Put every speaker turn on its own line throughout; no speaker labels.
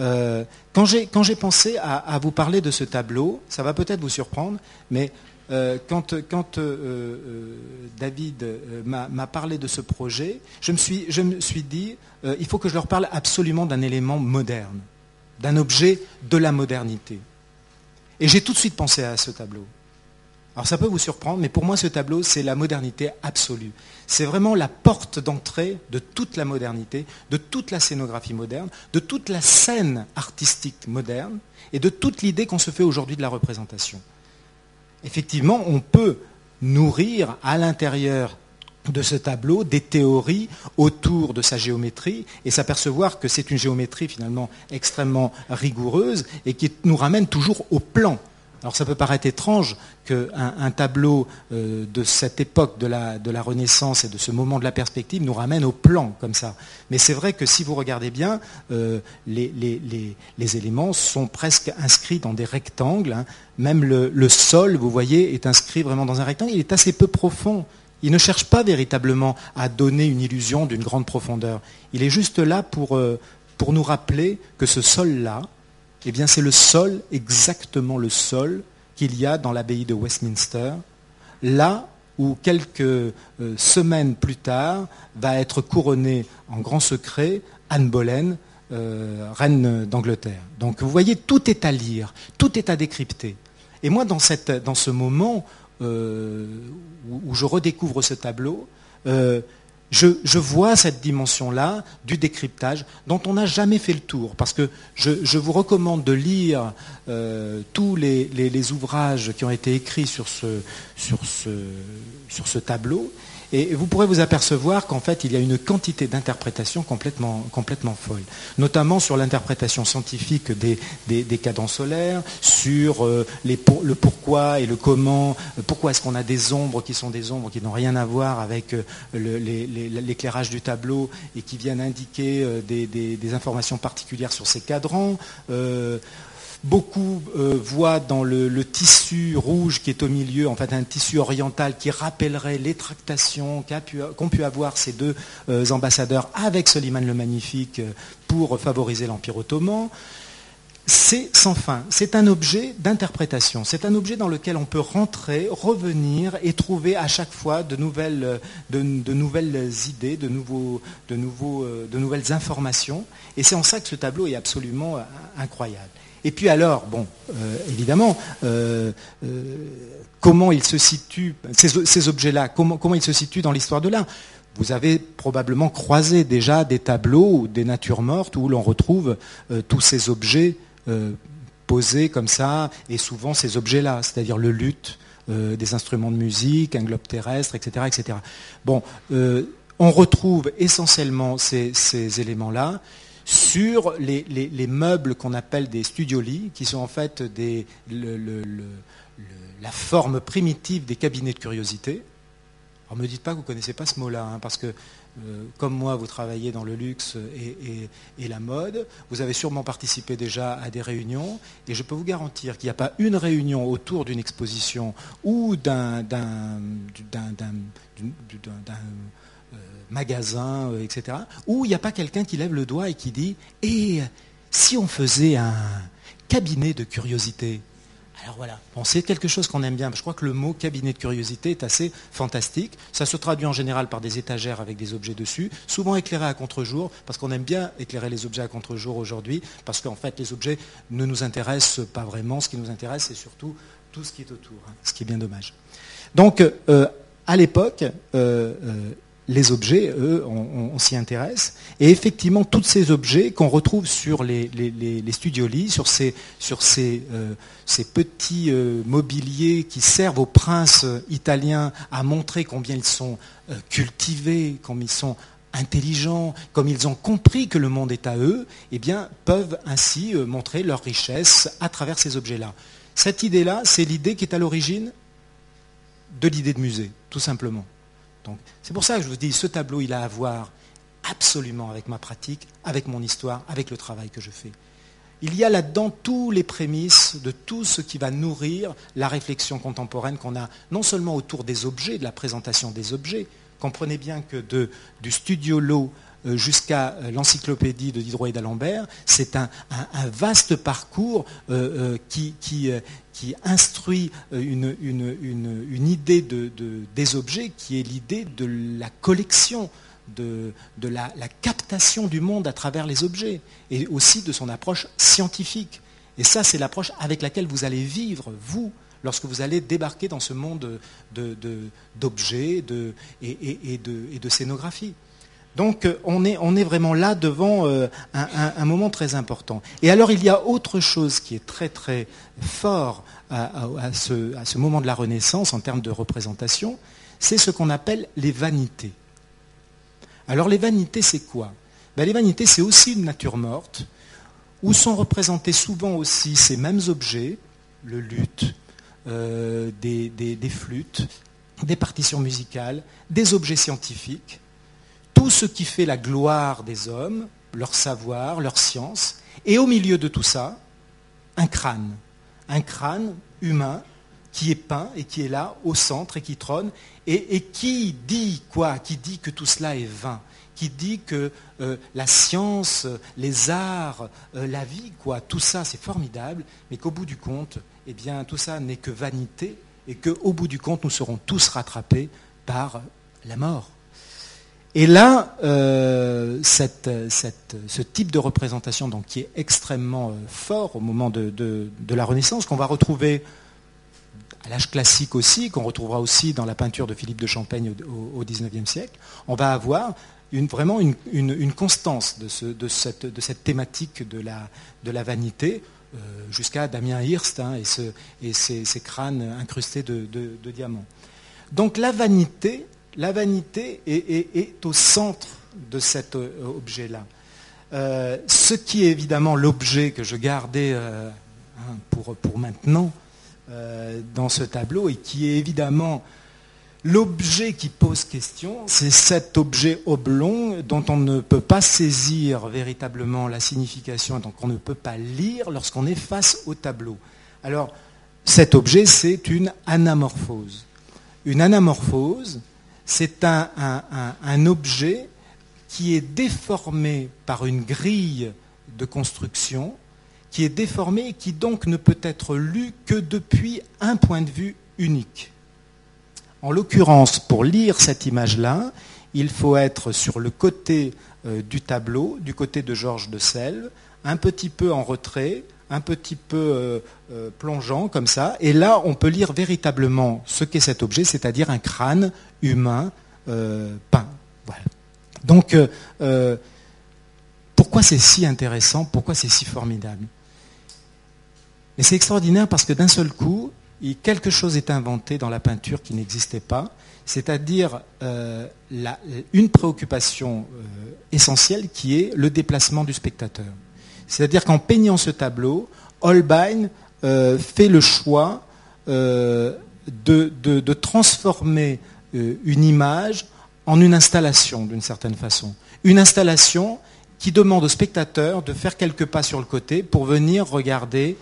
Euh, quand j'ai pensé à, vous parler de ce tableau, ça va peut-être vous surprendre, mais euh, quand, David m'a parlé de ce projet, je me suis, je me suis dit, il faut que je leur parle absolument d'un élément moderne, d'un objet de la modernité. Et j'ai tout de suite pensé à ce tableau. Alors ça peut vous surprendre, mais pour moi ce tableau, c'est la modernité absolue. C'est vraiment la porte d'entrée de toute la modernité, de toute la scénographie moderne, de toute la scène artistique moderne et de toute l'idée qu'on se fait aujourd'hui de la représentation. Effectivement, on peut nourrir à l'intérieur de ce tableau des théories autour de sa géométrie et s'apercevoir que c'est une géométrie finalement extrêmement rigoureuse et qui nous ramène toujours au plan alors ça peut paraître étrange qu'un un tableau euh, de cette époque de la, Renaissance et de ce moment de la perspective nous ramène au plan comme ça. Mais c'est vrai que si vous regardez bien, euh, les, éléments sont presque inscrits dans des rectangles. Hein. Même le, sol, vous voyez, est inscrit vraiment dans un rectangle. Il est assez peu profond. Il ne cherche pas véritablement à donner une illusion d'une grande profondeur. Il est juste là pour, euh, pour nous rappeler que ce sol-là, eh bien c'est le sol, exactement le sol qu'il y a dans l'abbaye de Westminster, là où quelques euh, semaines plus tard va être couronnée en grand secret Anne Boleyn, euh, reine d'Angleterre. Donc vous voyez, tout est à lire, tout est à décrypter. Et moi, dans, ce moment euh, où, je redécouvre ce tableau, je, vois cette dimension-là du décryptage dont on n'a jamais fait le tour. Parce que je, vous recommande de lire euh, tous les, ouvrages qui ont été écrits sur ce tableau et vous pourrez vous apercevoir qu'en fait, il y a une quantité d'interprétations complètement, complètement notamment sur l'interprétation scientifique des, des, solaires, sur euh, le pourquoi et le comment, euh, pourquoi est-ce qu'on a des ombres qui sont des ombres qui n'ont rien à voir avec euh, l'éclairage du tableau et qui viennent indiquer des, informations particulières sur ces cadrans. Beaucoup euh, voient dans le, tissu rouge qui est au milieu, en fait, un tissu oriental qui rappellerait les tractations qu'ont pu, avoir ces deux euh, ambassadeurs avec Soliman le Magnifique euh, pour favoriser l'Empire ottoman. C'est sans fin. C'est un objet d'interprétation. C'est un objet dans lequel on peut rentrer, revenir et trouver à chaque fois de nouvelles, idées, de, de nouvelles informations. Et c'est en ça que ce tableau est absolument incroyable. Et puis alors, bon, euh, évidemment, euh, euh, comment ils se situent, ces, objets-là, comment, ils se situent dans l'histoire de l'art? Vous avez probablement croisé déjà des tableaux ou des natures mortes où l'on retrouve tous ces objets posés comme ça, et souvent ces objets-là, c'est-à-dire le luth, des instruments de musique, un globe terrestre, etc. etc. Bon, on retrouve essentiellement ces éléments-là sur les, meubles qu'on appelle des studioli, qui sont en fait la forme primitive des cabinets de curiosité. Alors ne me dites pas que vous ne connaissez pas ce mot-là, hein, parce que euh, comme moi, vous travaillez dans le luxe et, la mode, vous avez sûrement participé déjà à des réunions, et je peux vous garantir qu'il n'y a pas une réunion autour d'une exposition ou d'un magasins, euh, etc., où il n'y a pas quelqu'un qui lève le doigt et qui dit Et eh, si on faisait un cabinet de curiosité? Alors voilà, bon, c'est quelque chose qu'on aime bien. Je crois que le mot cabinet de curiosité est assez fantastique. Ça se traduit en général par des étagères avec des objets dessus, souvent éclairés à contre-jour, parce qu'on aime bien éclairer les objets à contre-jour aujourd'hui, parce qu'en fait les objets ne nous intéressent pas vraiment. Ce qui nous intéresse, c'est surtout tout ce qui est autour, hein, ce qui est bien dommage. Donc, euh, à l'époque, euh, les objets, eux, on, s'y intéresse. Et effectivement, tous ces objets qu'on retrouve sur les, les, sur ces, euh, petits euh, mobiliers qui servent aux princes italiens à montrer combien ils sont euh, cultivés, combien ils sont intelligents, comme ils ont compris que le monde est à eux, eh bien, peuvent ainsi montrer leur richesse à travers ces objets-là. Cette idée-là, c'est l'idée qui est à l'origine de l'idée de musée, tout simplement c'est pour ça que je vous dis, ce tableau, il a à voir absolument avec ma pratique, avec mon histoire, avec le travail que je fais. Il y a là-dedans tous les prémices de tout ce qui va nourrir la réflexion contemporaine qu'on a, non seulement autour des objets, de la présentation des objets. Comprenez bien que du studio Low jusqu'à l'encyclopédie de Diderot et d'Alembert, c'est un, vaste parcours qui, instruit une, idée des objets qui est l'idée de la collection de, la, captation du monde à travers les objets et aussi de son approche scientifique. Et ça, c'est l'approche avec laquelle vous allez vivre, vous, lorsque vous allez débarquer dans ce monde d'objets et, de, scénographie. Donc on est, vraiment là devant euh, un, moment très important. Et alors il y a autre chose qui est très très fort à ce moment de la Renaissance en termes de représentation, c'est ce qu'on appelle les vanités. Alors les vanités, c'est quoi? Ben, Les vanités, c'est aussi une nature morte, où sont représentés souvent aussi ces mêmes objets, le luth, euh, des, flûtes, des partitions musicales, des objets scientifiques, tout ce qui fait la gloire des hommes, leur savoir, leur science, et au milieu de tout ça, un crâne, un crâne humain qui est peint et qui est là au centre et qui trône, et, qui dit quoi? Qui dit que tout cela est vain? Qui dit que euh, la science, les arts, euh, la vie, quoi, tout ça c'est formidable, mais qu'au bout du compte, eh bien, tout ça n'est que vanité et qu'au bout du compte, nous serons tous rattrapés par la mort. Et là, euh, ce type de représentation donc, qui est extrêmement fort au moment de la Renaissance, qu'on va retrouver à l'âge classique aussi, qu'on retrouvera aussi dans la peinture de Philippe de Champaigne au XIXe siècle, on va avoir vraiment une, constance de, cette, thématique de la, vanité, euh, jusqu'à Damien Hirst hein, et, ses, crânes incrustés de, diamants. Donc la vanité, la vanité est, au centre de cet euh, objet-là. Euh, ce qui est évidemment l'objet que je gardais hein, pour, maintenant, euh, dans ce tableau et qui est évidemment l'objet qui pose question, c'est cet objet oblong dont on ne peut pas saisir véritablement la signification, donc on ne peut pas lire lorsqu'on est face au tableau. Alors, cet objet, c'est une anamorphose. Une anamorphose, c'est un, objet qui est déformé par une grille de construction qui est déformé et qui donc ne peut être lu que depuis un point de vue unique. En l'occurrence, pour lire cette image-là, il faut être sur le côté euh, du tableau, du côté de Georges de Selve, un petit peu en retrait, un petit peu euh, euh, plongeant comme ça, et là on peut lire véritablement ce qu'est cet objet, c'est-à-dire un crâne humain peint. Donc pourquoi c'est si intéressant, pourquoi c'est si formidable? Et c'est extraordinaire parce que d'un seul coup, quelque chose est inventé dans la peinture qui n'existait pas, c'est-à-dire euh, une préoccupation euh, essentielle qui est le déplacement du spectateur. C'est-à-dire qu'en peignant ce tableau, Holbein euh, fait le choix de, de, transformer une image en une installation d'une certaine façon. Une installation qui demande au spectateur de faire quelques pas sur le côté pour venir regarder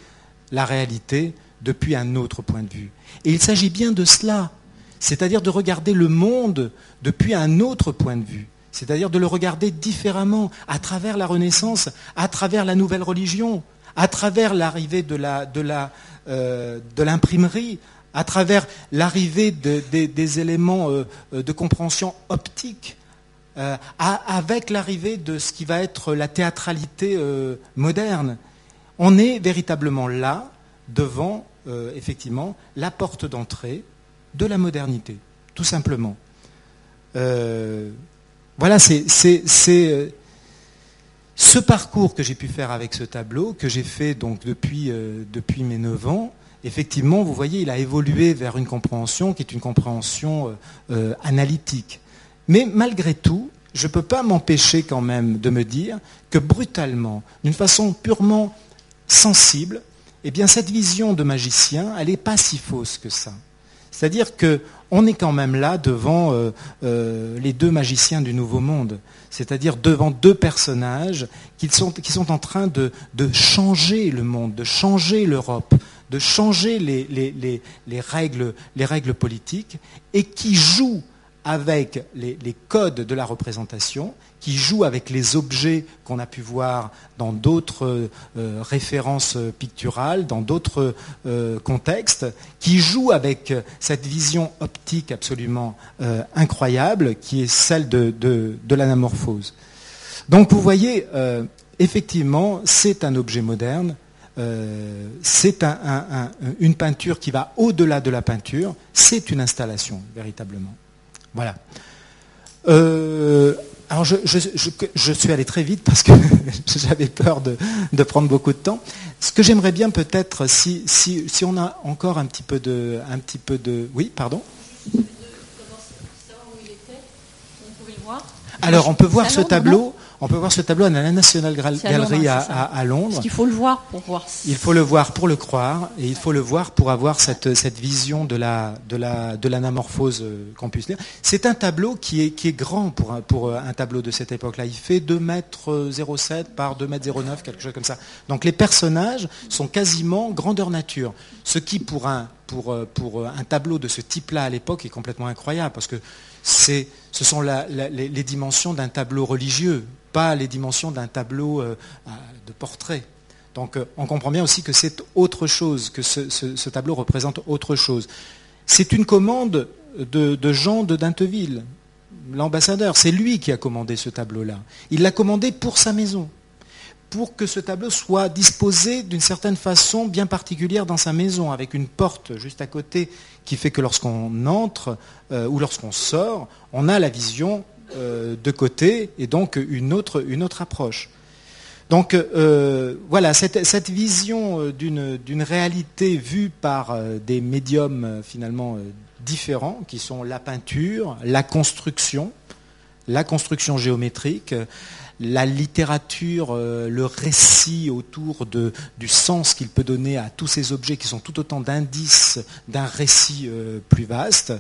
la réalité depuis un autre point de vue. Et il s'agit bien de cela, c'est-à-dire de regarder le monde depuis un autre point de vue, c'est-à-dire de le regarder différemment, à travers la Renaissance, à travers la nouvelle religion, à travers l'arrivée de, euh, l'imprimerie, à travers l'arrivée des éléments euh, de compréhension optique, euh, avec l'arrivée de ce qui va être la théâtralité moderne. On est véritablement là, devant, euh, effectivement, la porte d'entrée de la modernité, tout simplement. Euh, voilà, c'est euh, ce parcours que j'ai pu faire avec ce tableau, que j'ai fait donc depuis, depuis mes 9 ans, effectivement, vous voyez, il a évolué vers une compréhension qui est une compréhension analytique. Mais malgré tout, je ne peux pas m'empêcher quand même de me dire que brutalement, d'une façon purement sensible, eh bien cette vision de magicien, elle n'est pas si fausse que ça. C'est-à-dire qu'on est quand même là devant euh, euh, les deux magiciens du Nouveau Monde, c'est-à-dire devant deux personnages qui sont, en train de, changer le monde, de changer l'Europe, de changer les règles politiques, et qui jouent avec les, codes de la représentation, qui joue avec les objets qu'on a pu voir dans d'autres euh, références picturales, dans d'autres euh, contextes, qui joue avec cette vision optique absolument euh, incroyable qui est celle de, l'anamorphose. Donc vous voyez, effectivement, c'est un objet moderne, c'est une peinture qui va au-delà de la peinture, c'est une installation, véritablement. Voilà. Euh, alors je, suis allé très vite parce que j'avais peur de, prendre beaucoup de temps. Ce que j'aimerais bien peut-être, si, si, si, on a encore un petit peu de... Un petit peu de oui, pardon? Alors on peut voir ce tableau. On peut voir ce tableau à la National Gallery à, Londres.
Parce qu'il faut le voir pour voir.
Il faut le voir pour le croire, et il faut le voir pour avoir cette, vision de la de la de l'anamorphose euh, qu'on puisse lire. C'est un tableau qui est qui est grand pour un, pour un tableau de cette époque-là. Il fait 2 mètres 07 par 2 mètres 09, quelque chose comme ça. Donc les personnages sont quasiment grandeur nature, ce qui pour un pour, euh, pour un tableau de ce type-là à l'époque est complètement incroyable parce que ce sont les, dimensions d'un tableau religieux, pas les dimensions d'un tableau euh, de portrait. Donc euh, on comprend bien aussi que c'est autre chose, que ce, tableau représente autre chose. C'est une commande de, Jean de Dinteville, l'ambassadeur. C'est lui qui a commandé ce tableau-là. Il l'a commandé pour sa maison pour que ce tableau soit disposé d'une certaine façon bien particulière dans sa maison, avec une porte juste à côté qui fait que lorsqu'on entre euh, ou lorsqu'on sort, on a la vision de côté et donc une autre, approche. Donc euh, voilà, cette, vision d'une réalité vue par des médiums finalement différents, qui sont la peinture, la construction, la construction géométrique, la littérature, euh, le récit autour du sens qu'il peut donner à tous ces objets qui sont tout autant d'indices d'un récit euh, plus vaste,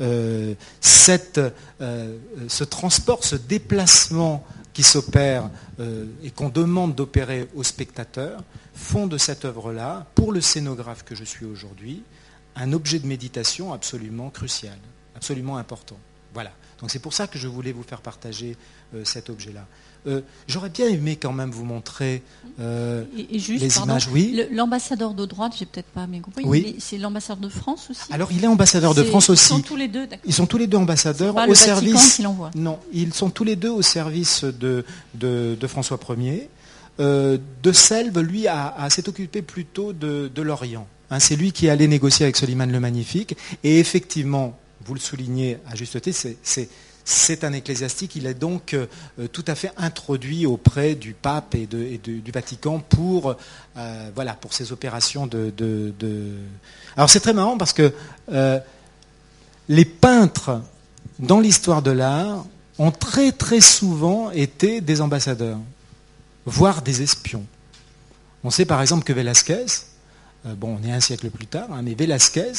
euh, ce transport, ce déplacement qui s'opère et qu'on demande d'opérer au spectateur font de cette œuvre-là, pour le scénographe que je suis aujourd'hui, un objet de méditation absolument crucial, absolument important. Donc c'est pour ça que je voulais vous faire partager cet objet-là. Euh, j'aurais bien aimé quand même vous montrer euh, les images. Oui.
L'ambassadeur de droite, j'ai peut-être pas bien compris. Oui. C'est l'ambassadeur de France aussi.
Alors il est ambassadeur de France aussi.
Ils sont tous les deux.
Ils sont tous les deux ambassadeurs
pas
au
le
service.
Qui
non, ils sont tous les deux au service de, de, François Ier. Euh, de Selve, lui, s'est occupé plutôt de, l'Orient. Hein, c'est lui qui allait négocier avec Soliman le Magnifique. Et effectivement, vous le soulignez à juste titre, c'est un ecclésiastique, il est donc euh, tout à fait introduit auprès du pape et, du Vatican pour, euh, voilà, pour ces opérations de... Alors c'est très marrant parce que euh, les peintres dans l'histoire de l'art ont très très souvent été des ambassadeurs, voire des espions. On sait par exemple que Velázquez, bon on est un siècle plus tard, hein, mais Velázquez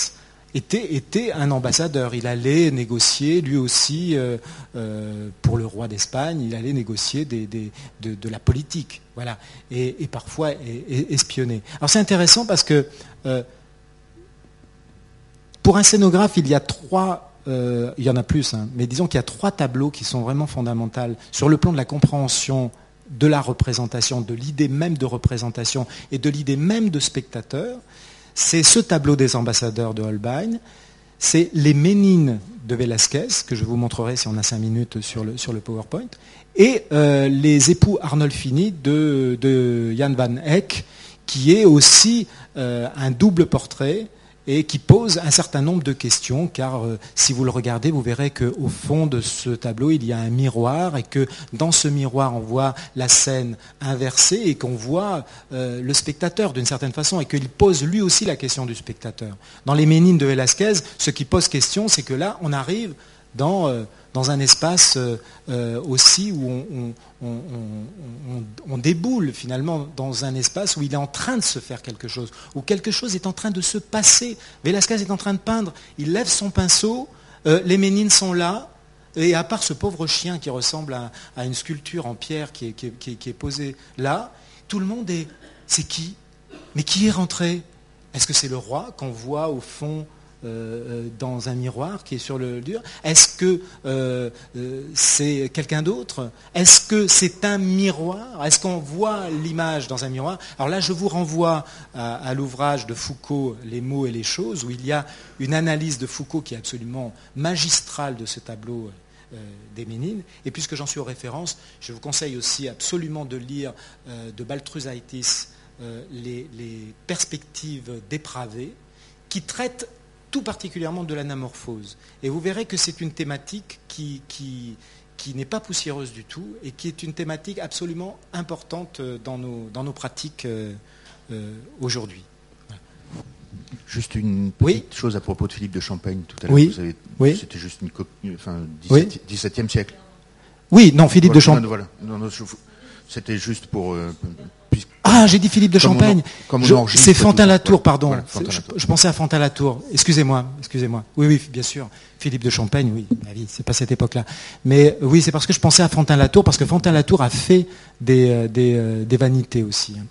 était, un ambassadeur. Il allait négocier, lui aussi, euh, euh, pour le roi d'Espagne, il allait négocier de, la politique, voilà, et, parfois espionner. Alors c'est intéressant parce que euh, pour un scénographe, il y a trois, il y en a plus, hein, mais disons qu'il y a trois tableaux qui sont vraiment fondamentaux sur le plan de la compréhension de la représentation, de l'idée même de représentation et de l'idée même de spectateur c'est ce tableau des ambassadeurs de Holbein, c'est les Ménines de Velázquez, que je vous montrerai si on a cinq minutes sur le, sur le PowerPoint, et euh, les époux Arnolfini de, de, Jan van Eyck, qui est aussi euh, un double portrait et qui pose un certain nombre de questions, car euh, si vous le regardez, vous verrez qu'au fond de ce tableau, il y a un miroir, et que dans ce miroir, on voit la scène inversée, et qu'on voit euh, le spectateur d'une certaine façon, et qu'il pose lui aussi la question du spectateur. Dans les Ménines de Velázquez, ce qui pose question, c'est que là, on arrive dans... Euh, dans un espace euh, euh, aussi où on, déboule finalement dans un espace où il est en train de se faire quelque chose, où quelque chose est en train de se passer. Velasquez est en train de peindre, il lève son pinceau, les ménines sont là, et à part ce pauvre chien qui ressemble à, une sculpture en pierre qui est, posée là, tout le monde est... C'est qui? Mais qui est rentré? Est-ce que c'est le roi qu'on voit au fond dans un miroir qui est sur le dur. Est-ce que c'est quelqu'un d'autre? Est-ce que c'est un miroir? Est-ce qu'on voit l'image dans un miroir? Alors là, je vous renvoie à, l'ouvrage de Foucault, Les mots et les choses, où il y a une analyse de Foucault qui est absolument magistrale de ce tableau des Ménines. Et puisque j'en suis aux références, je vous conseille aussi absolument de lire de Baltrusaitis euh, les, perspectives dépravées, qui traitent tout particulièrement de l'anamorphose. Et vous verrez que c'est une thématique qui, qui, n'est pas poussiéreuse du tout et qui est une thématique absolument importante dans nos, dans nos pratiques euh, euh, aujourd'hui.
Juste une petite chose à propos de Philippe de Champagne tout à l'heure. Oui. C'était juste une enfin, 17, e siècle.
Oui, non, Philippe de Champagne.
C'était juste pour.
Ah, j'ai dit Philippe de Champagne. C'est Fantin-Latour, pardon. je, pensais à Fantin-Latour. Excusez-moi, excusez-moi. Oui, oui, bien sûr. Philippe de Champagne, oui, c'est pas cette époque-là. Mais oui, c'est parce que je pensais à Fantin-Latour, parce que Fantin-Latour a fait des, euh, euh, des, vanités aussi. Hein.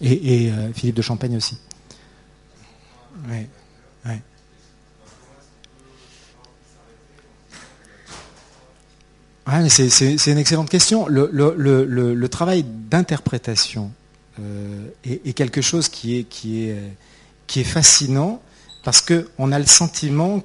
Et, euh, Philippe de Champagne aussi. Oui, oui. C'est une excellente question. le travail d'interprétation euh, est, quelque chose qui est, fascinant parce qu'on a le sentiment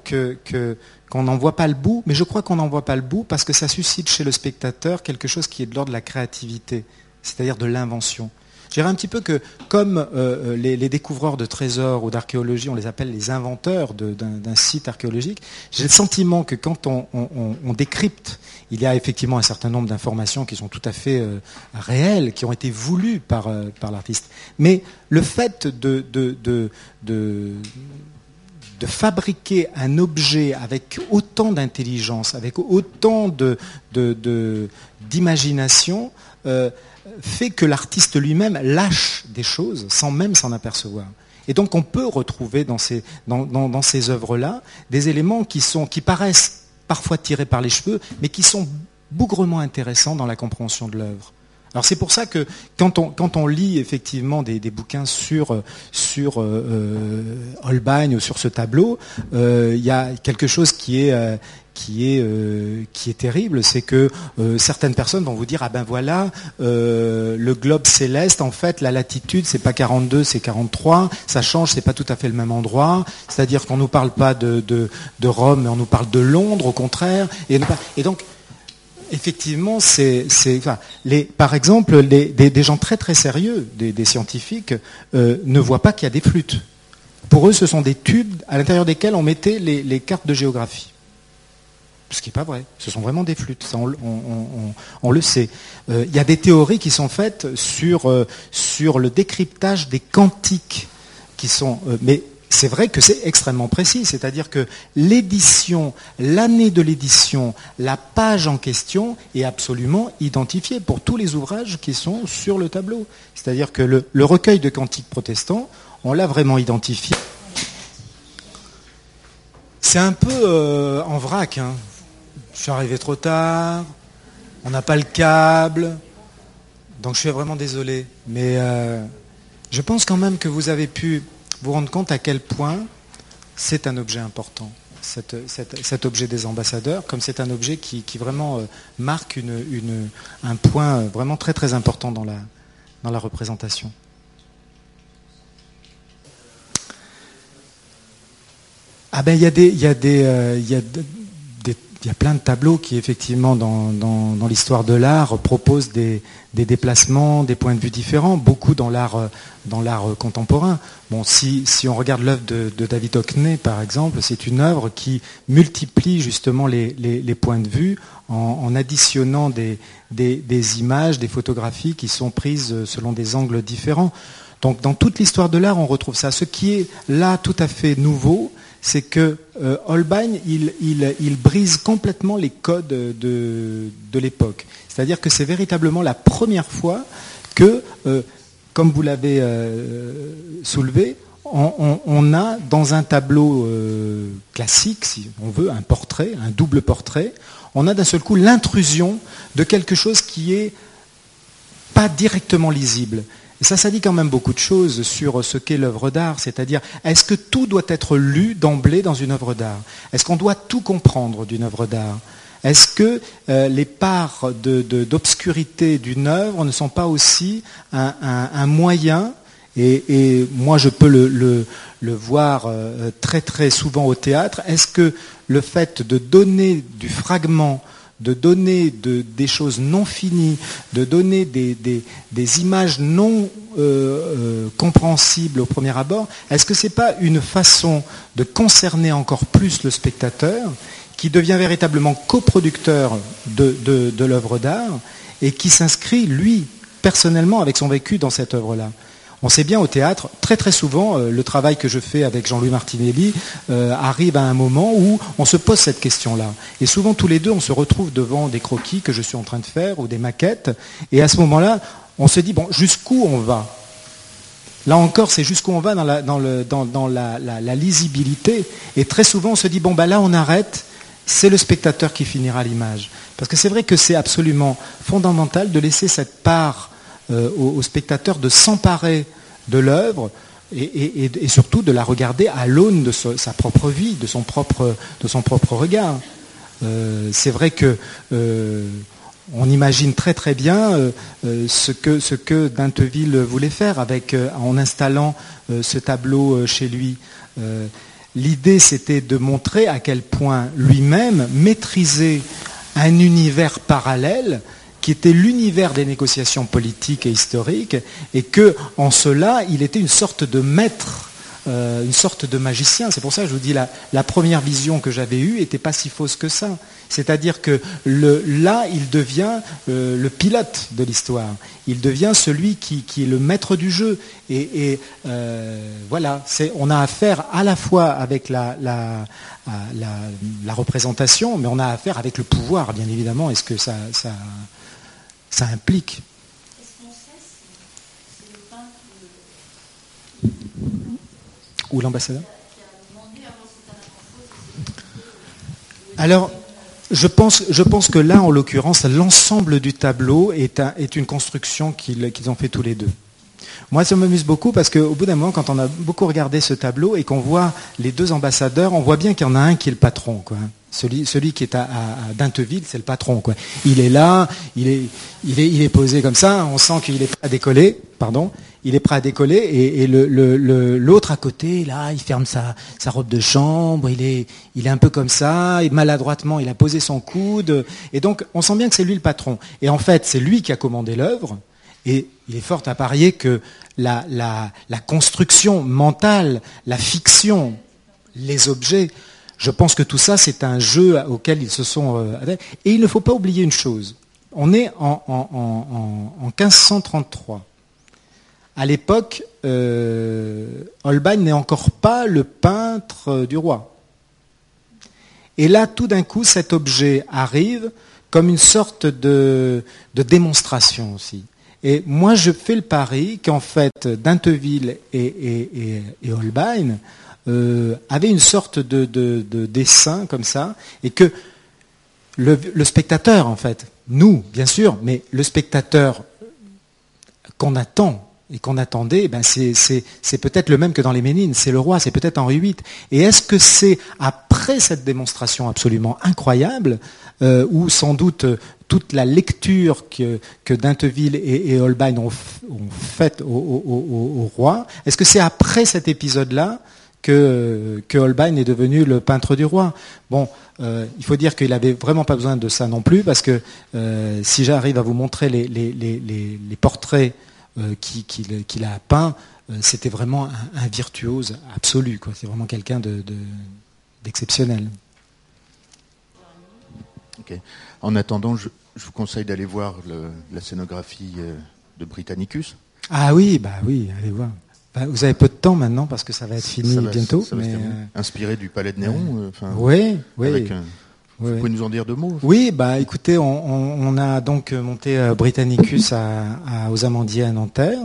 qu'on n'en voit pas le bout, mais je crois qu'on n'en voit pas le bout parce que ça suscite chez le spectateur quelque chose qui est de l'ordre de la créativité, c'est-à-dire de l'invention. Je dirais un petit peu que comme euh, euh, les, découvreurs de trésors ou d'archéologie, on les appelle les inventeurs d'un site archéologique, j'ai le sentiment que quand on, décrypte, il y a effectivement un certain nombre d'informations qui sont tout à fait euh, réelles, qui ont été voulues par, l'artiste. Mais le fait de, fabriquer un objet avec autant d'intelligence, avec autant d'imagination, fait que l'artiste lui-même lâche des choses sans même s'en apercevoir. Et donc on peut retrouver dans ces, œuvres-là des éléments qui paraissent parfois tirés par les cheveux, mais qui sont bougrement intéressants dans la compréhension de l'œuvre. Alors c'est pour ça que quand on, lit effectivement des, bouquins sur, euh, euh, Holbein ou sur ce tableau, euh, il y a quelque chose qui est, terrible, c'est que certaines personnes vont vous dire ah ben voilà le globe céleste en fait la latitude c'est pas 42 c'est 43, ça change c'est pas tout à fait le même endroit, c'est-à-dire qu'on nous parle pas de, Rome mais on nous parle de Londres au contraire. Et donc effectivement par exemple des, gens très très sérieux des, scientifiques ne voient pas qu'il y a des flûtes. Pour eux, ce sont des tubes à l'intérieur desquels on mettait les cartes de géographie ce qui n'est pas vrai. Ce sont vraiment des flûtes, on, le sait. Euh, il y a des théories qui sont faites sur, euh, le décryptage des quantiques qui sont. Euh, c'est vrai que c'est extrêmement précis, c'est-à-dire que l'édition, l'année de l'édition, la page en question est absolument identifiée pour tous les ouvrages qui sont sur le tableau. C'est-à-dire que le, recueil de cantiques protestants, on l'a vraiment identifié. C'est un peu en vrac. Hein je suis arrivé trop tard, on n'a pas le câble, donc je suis vraiment désolé. Mais euh, je pense quand même que vous avez pu vous rendre compte à quel point c'est un objet important, cet, objet des ambassadeurs, comme c'est un objet qui, vraiment euh, marque un point euh, vraiment très très important dans la, représentation. Ah ben il y a des, y a plein de tableaux qui, effectivement, dans, l'histoire de l'art, proposent des, déplacements, des points de vue différents, beaucoup dans l'art, dans l'art contemporain. Bon, si, on regarde l'œuvre de, David Hockney, par exemple, c'est une œuvre qui multiplie justement les, points de vue en, additionnant des, des, images, des photographies qui sont prises selon des angles différents. Donc, dans toute l'histoire de l'art, on retrouve ça. Ce qui est là tout à fait nouveau, c'est que euh, Holbein, il, brise complètement les codes de, l'époque. C'est-à-dire que c'est véritablement la première fois que, euh, comme vous l'avez euh, soulevé, on, a dans un tableau classique, si on veut, un portrait, un double portrait, on a d'un seul coup l'intrusion de quelque chose qui est pas directement lisible. Et ça, ça dit quand même beaucoup de choses sur ce qu'est l'œuvre d'art, c'est-à-dire est-ce que tout doit être lu d'emblée dans une œuvre d'art? Est-ce qu'on doit tout comprendre d'une œuvre d'art? Est-ce que euh, les parts d'obscurité d'une œuvre ne sont pas aussi un, moyen? Et, moi, je peux le, voir euh, très très souvent au théâtre. Est-ce que le fait de donner du fragment de donner des choses non finies, de donner des, images non euh, euh, compréhensibles au premier abord, est-ce que ce n'est pas une façon de concerner encore plus le spectateur qui devient véritablement coproducteur de, de l'œuvre d'art et qui s'inscrit, lui, personnellement, avec son vécu dans cette œuvre-là? On sait bien au théâtre, très très souvent, euh, le travail que je fais avec Jean-Louis Martinelli euh, arrive à un moment où on se pose cette question-là. Et souvent, tous les deux, on se retrouve devant des croquis que je suis en train de faire ou des maquettes. Et à ce moment-là, on se dit, bon, jusqu'où on va? Là encore, c'est jusqu'où on va dans, la, lisibilité. Et très souvent, on se dit, bon, bah là, on arrête. C'est le spectateur qui finira l'image. Parce que c'est vrai que c'est absolument fondamental de laisser cette part euh, au, spectateur de s'emparer de l'œuvre et, surtout de la regarder à l'aune de sa propre vie, de son propre, regard. Euh, c'est vrai que euh, on imagine très très bien ce que ce Dinteville voulait faire en installant ce tableau chez lui. L'idée c'était de montrer à quel point lui-même maîtrisait un univers parallèle qui était l'univers des négociations politiques et historiques, et que en cela, il était une sorte de maître, euh, une sorte de magicien. C'est pour ça que je vous dis la, première vision que j'avais eue n'était pas si fausse que ça. C'est-à-dire que là, il devient euh, le pilote de l'histoire. Il devient celui qui, est le maître du jeu. Et, euh, voilà, on a affaire à la fois avec la, représentation, mais on a affaire avec le pouvoir, bien évidemment. Est-ce que ça implique. Ou l'ambassadeur? Alors, je pense, que là, en l'occurrence, l'ensemble du tableau est une construction qu'ils ont fait tous les deux. Moi, ça m'amuse beaucoup parce qu'au bout d'un moment, quand on a beaucoup regardé ce tableau et qu'on voit les deux ambassadeurs, on voit bien qu'il y en a un qui est le patron. Quoi. Celui, celui qui est à, Dinteville, c'est le patron. Quoi. Il est là, il est, il, est, il est posé comme ça, on sent qu'il est prêt à décoller, pardon, il est prêt à décoller, et, et l'autre à côté, là, il ferme sa, sa, robe de chambre, il est, il est un peu comme ça, et maladroitement, il a posé son coude, et donc on sent bien que c'est lui le patron. Et en fait, c'est lui qui a commandé l'œuvre, et il est fort à parier que la, construction mentale, la fiction, les objets, je pense que tout ça, c'est un jeu auquel ils se sont... Euh, et il ne faut pas oublier une chose. On est en, 1533. À l'époque, euh, Holbein n'est encore pas le peintre du roi. Et là, tout d'un coup, cet objet arrive comme une sorte de, démonstration aussi. Et moi, je fais le pari qu'en fait, Dinteville et Holbein euh, avait une sorte de, dessin comme ça, et que le, spectateur, en fait, nous, bien sûr, mais le spectateur qu'on attend et qu'on attendait, eh ben c'est peut-être le même que dans les Ménines, c'est le roi, c'est peut-être Henri VIII. Et est-ce que c'est après cette démonstration absolument incroyable, euh, où sans doute toute la lecture que, que Dinteville et, Holbein ont, faite au roi, est-ce que c'est après cet épisode-là que, Holbein est devenu le peintre du roi? Bon, euh, il faut dire qu'il n'avait vraiment pas besoin de ça non plus, parce que euh, si j'arrive à vous montrer les, portraits euh, qu'il a peints, c'était vraiment un, virtuose absolu. C'est vraiment quelqu'un d'exceptionnel.
En attendant, je, vous conseille d'aller voir la scénographie de Britannicus.
Ah oui, bah oui, allez voir. Bah, vous avez peu de temps maintenant parce que ça va être fini bientôt.
mais euh, Inspiré du Palais de Néron.
Euh, oui, oui.
Vous pouvez nous en dire deux mots
Oui, bah écoutez, on, a donc monté euh, Britannicus à, aux Amandiers à Nanterre.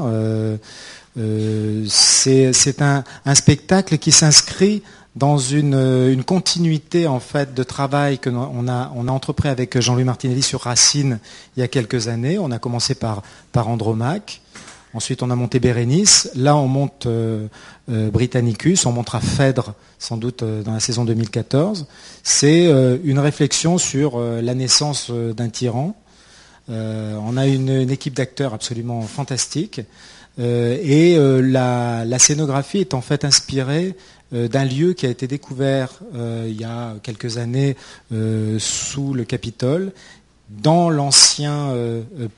c'est un, spectacle qui s'inscrit dans une, continuité en fait de travail que on a, on a entrepris avec Jean-Louis Martinelli sur Racine il y a quelques années. On a commencé par, par Andromaque. Ensuite, on a monté Bérénice. Là, on monte Britannicus. On montera Phèdre, sans doute, dans la saison 2014. C'est une réflexion sur la naissance d'un tyran. on a une, équipe d'acteurs absolument fantastique. Et la, la, scénographie est en fait inspirée euh, d'un lieu qui a été découvert euh, il y a quelques années euh, sous le Capitole, dans l'ancien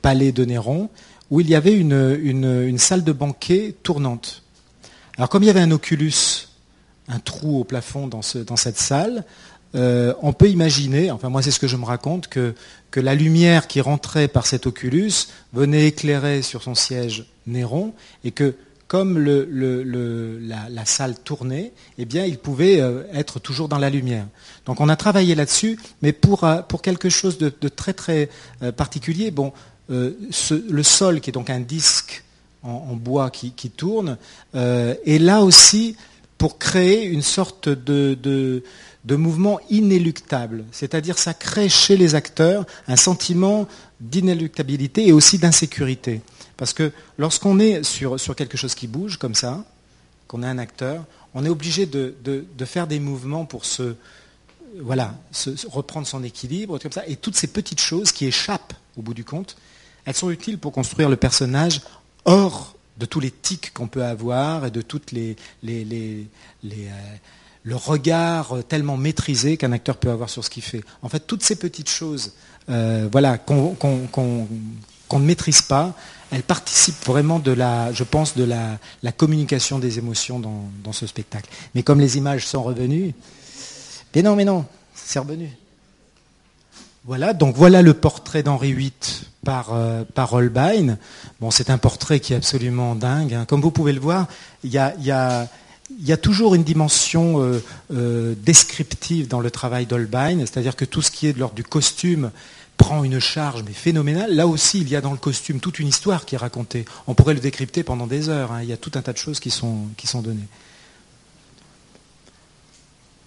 palais de Néron, où il y avait une, salle de banquet tournante. Alors comme il y avait un oculus, un trou au plafond dans, cette salle, on peut imaginer, enfin moi c'est ce que je me raconte, que, la lumière qui rentrait par cet oculus venait éclairer sur son siège Néron et que comme la, salle tournait, eh bien, il pouvait euh, être toujours dans la lumière. Donc on a travaillé là-dessus, mais pour, euh, quelque chose de, très très euh, particulier, bon, le sol, qui est donc un disque en, bois qui, tourne, est là aussi pour créer une sorte de mouvement inéluctable. C'est-à-dire ça crée chez les acteurs un sentiment d'inéluctabilité et aussi d'insécurité. Parce que lorsqu'on est sur, sur, quelque chose qui bouge comme ça, qu'on est un acteur, on est obligé de, faire des mouvements pour se, voilà, reprendre son équilibre, comme ça. Et toutes ces petites choses qui échappent au bout du compte, elles sont utiles pour construire le personnage hors de tous les tics qu'on peut avoir et de toutes les, les, euh, le regard tellement maîtrisé qu'un acteur peut avoir sur ce qu'il fait. En fait, toutes ces petites choses, euh, voilà, qu'on ne maîtrise pas, elle participe vraiment de la, je pense, de la, communication des émotions dans, ce spectacle. Mais comme les images sont revenues, mais non, mais non, c'est revenu. Voilà, donc voilà le portrait d'Henri VIII par, euh, par Holbein. Bon, c'est un portrait qui est absolument dingue. Hein. Comme vous pouvez le voir, il y a, toujours une dimension euh, euh, descriptive dans le travail d'Holbein, c'est-à-dire que tout ce qui est de l'ordre du costume prend une charge mais phénoménale. Là aussi, il y a dans le costume toute une histoire qui est racontée. On pourrait le décrypter pendant des heures. Hein. Il y a tout un tas de choses qui sont, qui sont données.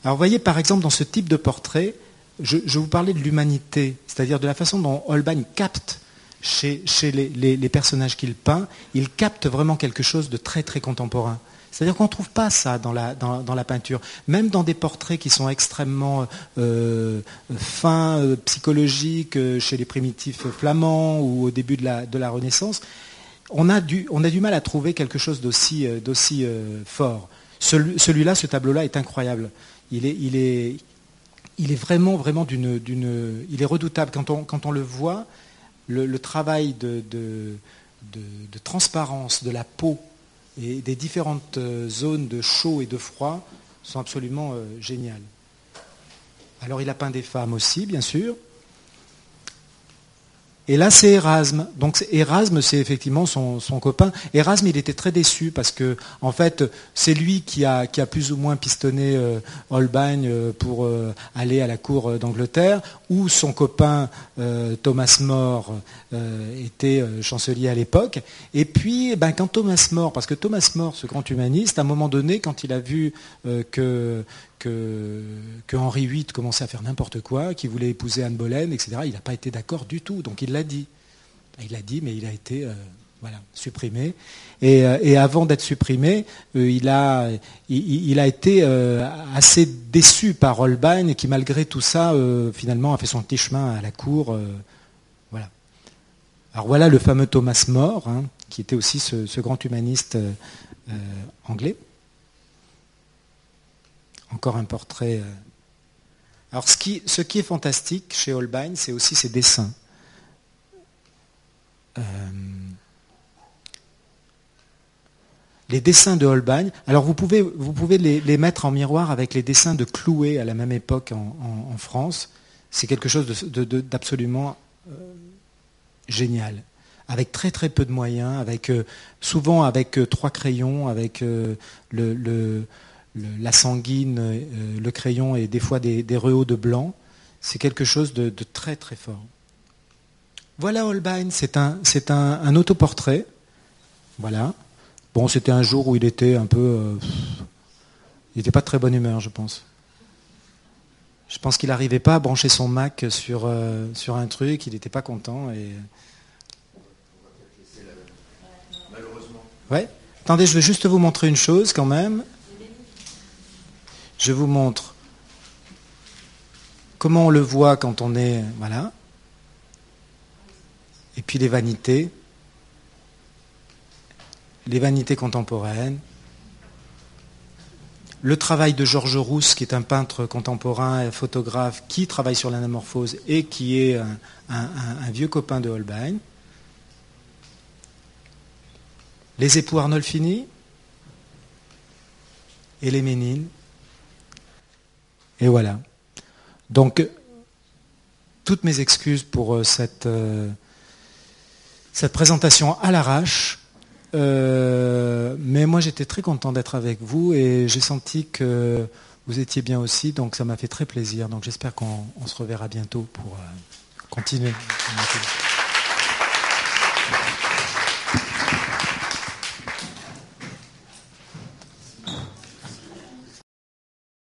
Alors vous voyez, par exemple, dans ce type de portrait, je, vous parlais de l'humanité, c'est-à-dire de la façon dont Holbein capte chez, les personnages qu'il peint, il capte vraiment quelque chose de très très contemporain. C'est-à-dire qu'on ne trouve pas ça dans la, dans, la, peinture. Même dans des portraits qui sont extrêmement euh, fins, euh, psychologiques, euh, chez les primitifs flamands ou au début de la, de la Renaissance, on a, du, on a, du, mal à trouver quelque chose d'aussi fort. Celui-là, ce tableau-là est incroyable. Il est, il est, il est vraiment, vraiment d'une, il est redoutable. Quand on, quand on le voit, le, travail de, de, de, transparence de la peau et des différentes euh, zones de chaud et de froid sont absolument euh, géniales. Alors il a peint des femmes aussi, bien sûr, et là, c'est Erasme. Donc Erasme, c'est effectivement son, copain. Erasme, il était très déçu parce que, en fait, c'est lui qui a, plus ou moins pistonné euh, Holbein euh, pour euh, aller à la cour d'Angleterre, où son copain Thomas More était chancelier à l'époque. Et puis, ben, quand Thomas More, parce que Thomas More, ce grand humaniste, à un moment donné, quand il a vu que, que, Henri VIII commençait à faire n'importe quoi, qu'il voulait épouser Anne Boleyn, etc. Il n'a pas été d'accord du tout, donc il l'a dit. Il l'a dit, mais il a été euh, voilà, supprimé. Et, euh, avant d'être supprimé, euh, il, a, il, a, été assez déçu par Holbein, qui malgré tout ça, finalement, a fait son petit chemin à la cour. voilà. Alors voilà le fameux Thomas More, hein, qui était aussi ce grand humaniste anglais. Encore un portrait. Euh. Alors ce qui, est fantastique chez Holbein, c'est aussi ses dessins. Euh, les dessins de Holbein, alors vous pouvez, les, mettre en miroir avec les dessins de Clouet à la même époque en, France. C'est quelque chose d'absolument euh, génial. Avec très très peu de moyens, souvent avec trois crayons, avec le la sanguine, euh, le crayon et des fois des, des de blanc, c'est quelque chose de, très très fort. Voilà Holbein, c'est un, c'est un, autoportrait. Voilà. Bon, c'était un jour où il était un peu. Euh, il n'était pas de très bonne humeur, je pense. Je pense qu'il n'arrivait pas à brancher son Mac sur, euh, sur un truc, il n'était pas content. Et... Ouais. Attendez, je veux juste vous montrer une chose quand même. Je vous montre comment on le voit quand on est. Voilà. Et puis les vanités. Les vanités contemporaines. Le travail de Georges Rousse, qui est un peintre contemporain et photographe qui travaille sur l'anamorphose et qui est un, vieux copain de Holbein. Les époux Arnolfini et les Ménines. Et voilà. Donc, toutes mes excuses pour euh, cette, euh, cette présentation à l'arrache. Euh, mais moi, j'étais très content d'être avec vous et j'ai senti que vous étiez bien aussi, donc ça m'a fait très plaisir. Donc j'espère qu'on se reverra bientôt pour continuer.